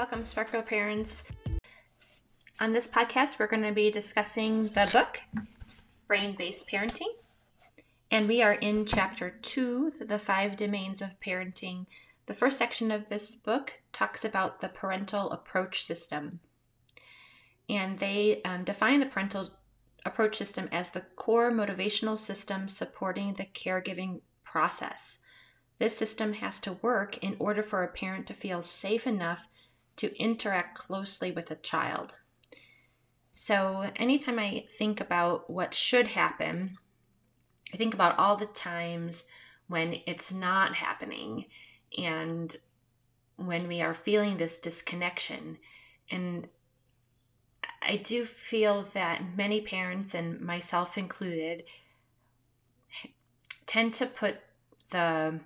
welcome, Sparkler parents. On this podcast, we're going to be discussing the book Brain Based Parenting. And we are in chapter two, The Five Domains of Parenting. The first section of this book talks about the parental approach system. And they um, define the parental approach system as the core motivational system supporting the caregiving process. This system has to work in order for a parent to feel safe enough to interact closely with a child. So, anytime I think about what should happen, I think about all the times when it's not happening and when we are feeling this disconnection. And I do feel that many parents, and myself included, tend to put the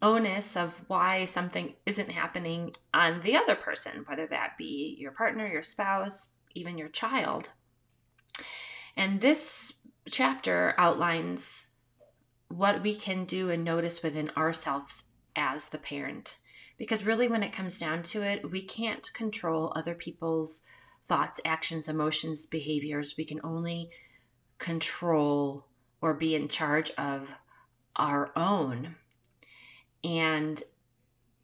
onus of why something isn't happening on the other person, whether that be your partner, your spouse, even your child. And this chapter outlines what we can do and notice within ourselves as the parent. Because really, when it comes down to it, we can't control other people's thoughts, actions, emotions, behaviors. We can only control or be in charge of our own. And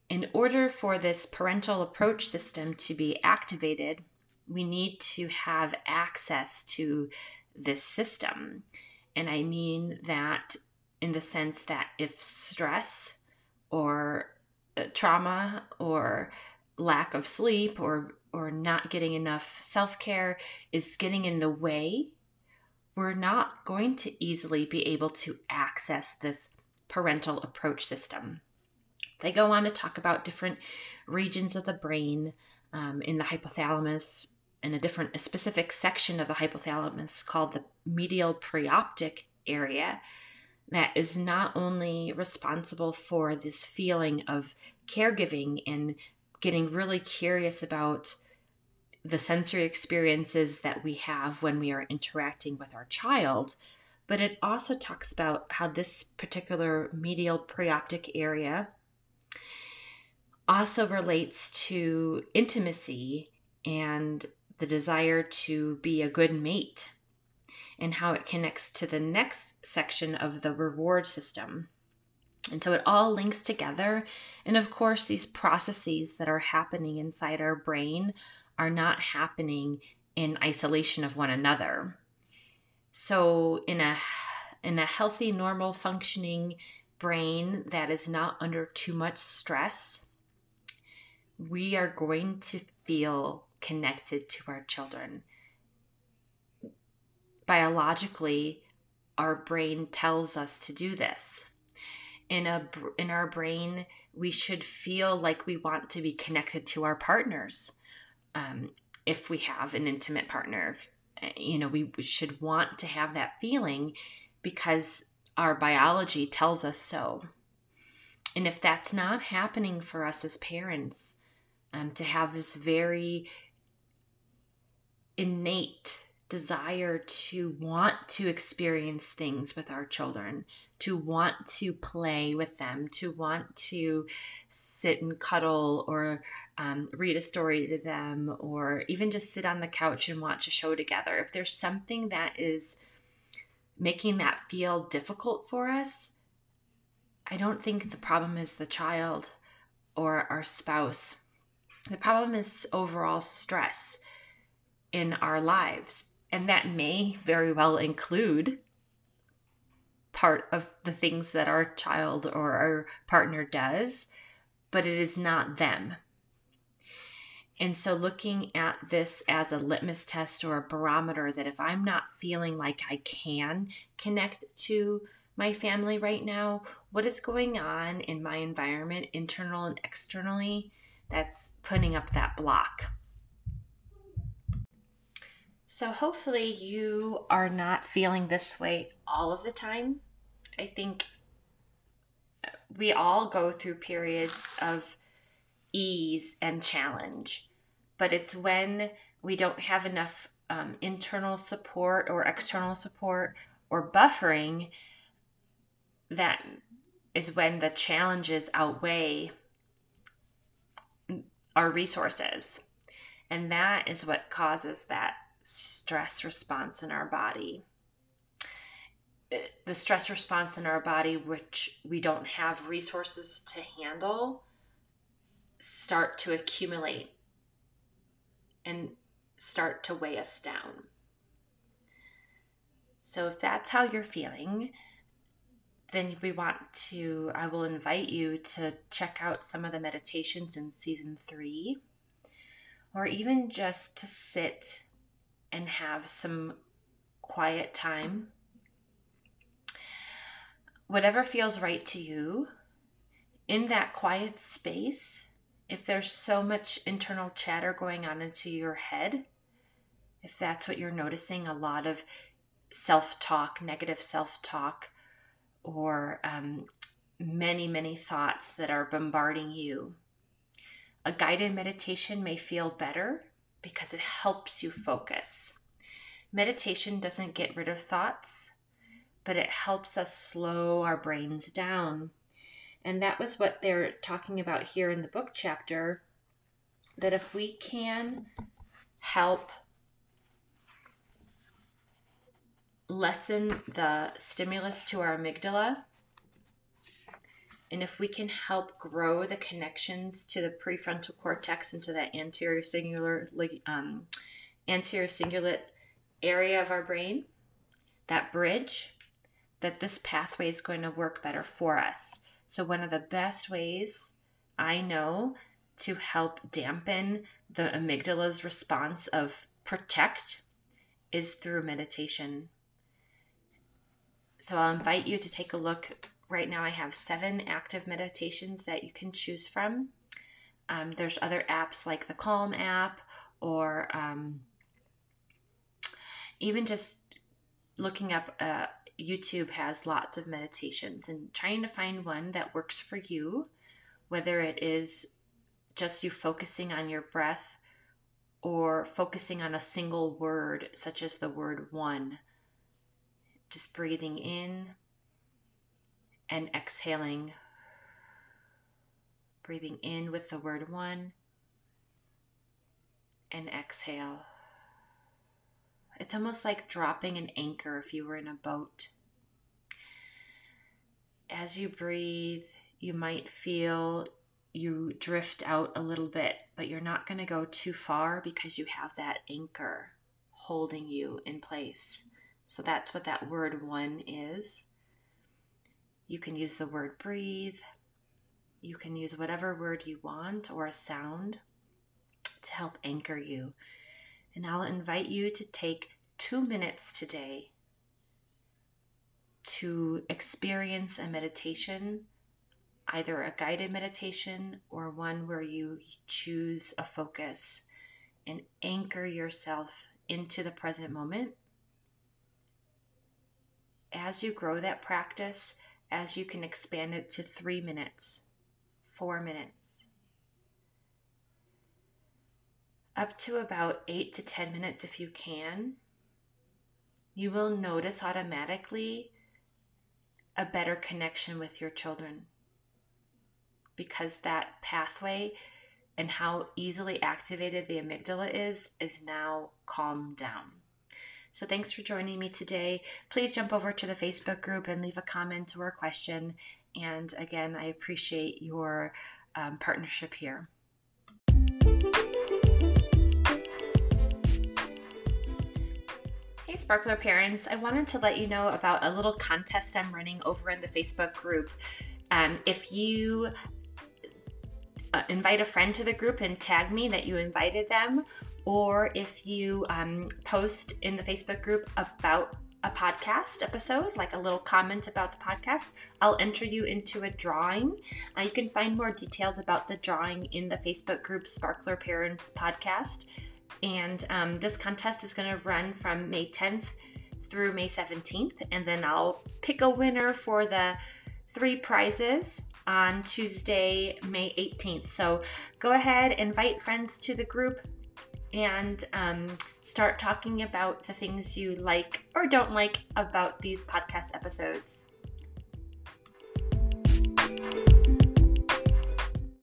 in order for this parental approach system to be activated, we need to have access to this system. And I mean that in the sense that if stress or uh, trauma or lack of sleep or or not getting enough self-care is getting in the way, we're not going to easily be able to access this parental approach system. They go on to talk about different regions of the brain um, in the hypothalamus in a different a specific section of the hypothalamus called the medial preoptic area that is not only responsible for this feeling of caregiving and getting really curious about the sensory experiences that we have when we are interacting with our child, but it also talks about how this particular medial preoptic area also relates to intimacy and the desire to be a good mate and how it connects to the next section of the reward system. And so it all links together. And of course, these processes that are happening inside our brain are not happening in isolation of one another. So in a in a healthy normal functioning brain that is not under too much stress, we are going to feel connected to our children. Biologically, our brain tells us to do this. In a in our brain, we should feel like we want to be connected to our partners. Um, if we have an intimate partner, eh, you know, we should want to have that feeling because our biology tells us so. And if that's not happening for us as parents, um, to have this very innate desire to want to experience things with our children, to want to play with them, to want to sit and cuddle or um, read a story to them, or even just sit on the couch and watch a show together. If there's something that is making that feel difficult for us, I don't think the problem is the child or our spouse. The problem is overall stress in our lives. And that may very well include part of the things that our child or our partner does, but it is not them. And so, looking at this as a litmus test or a barometer that if I'm not feeling like I can connect to my family right now, what is going on in my environment, internal and externally, that's putting up that block. So, hopefully, you are not feeling this way all of the time. I think we all go through periods of ease and challenge, but it's when we don't have enough um, internal support or external support or buffering that is when the challenges outweigh our resources. And that is what causes that stress response in our body. Uh, the stress response in our body, which we don't have resources to handle, start to accumulate and start to weigh us down. So, if that's how you're feeling, then we want to, I will invite you to check out some of the meditations in season three, or even just to sit and have some quiet time. Whatever feels right to you, in that quiet space, if there's so much internal chatter going on into your head, if that's what you're noticing, a lot of self talk, negative self talk, or um, many, many thoughts that are bombarding you. A guided meditation may feel better because it helps you focus. Meditation doesn't get rid of thoughts, but it helps us slow our brains down. And that was what they're talking about here in the book chapter that if we can help lessen the stimulus to our amygdala. And if we can help grow the connections to the prefrontal cortex and to that anterior cingulate, um, anterior cingulate area of our brain, that bridge, that this pathway is going to work better for us. So, one of the best ways I know to help dampen the amygdala's response of protect is through meditation so I'll invite you to take a look. Right now, I have seven active meditations that you can choose from. Um, there's other apps like the Calm app, or um, even just looking up. Uh, YouTube has lots of meditations and trying to find one that works for you, whether it is just you focusing on your breath or focusing on a single word, such as the word one just breathing in and exhaling. Breathing in with the word one and exhale. It's almost like dropping an anchor if you were in a boat. As you breathe, you might feel you drift out a little bit, but you're not going to go too far because you have that anchor holding you in place. So that's what that word one is. You can use the word breathe. You can use whatever word you want or a sound to help anchor you. And I'll invite you to take two minutes today to experience a meditation, either a guided meditation or one where you choose a focus and anchor yourself into the present moment as you grow that practice, as you can expand it to three minutes, four minutes, up to about eight to 10 minutes if you can, you will notice automatically a better connection with your children because that pathway and how easily activated the amygdala is is now calmed down. So thanks for joining me today. Please jump over to the Facebook group and leave a comment or a question. And again, I appreciate your um, partnership here. Hey, Sparkler parents, I wanted to let you know about a little contest I'm running over in the Facebook group. Um, if you uh, invite a friend to the group and tag me that you invited them, or if you um, post in the Facebook group about a podcast episode, like a little comment about the podcast, I'll enter you into a drawing. Uh, you can find more details about the drawing in the Facebook group Sparkler Parents Podcast. And um, this contest is going to run from May 10th through May 17th. And then I'll pick a winner for the three prizes on Tuesday, May 18th. So go ahead, invite friends to the group, and um, start talking about the things you like or don't like about these podcast episodes.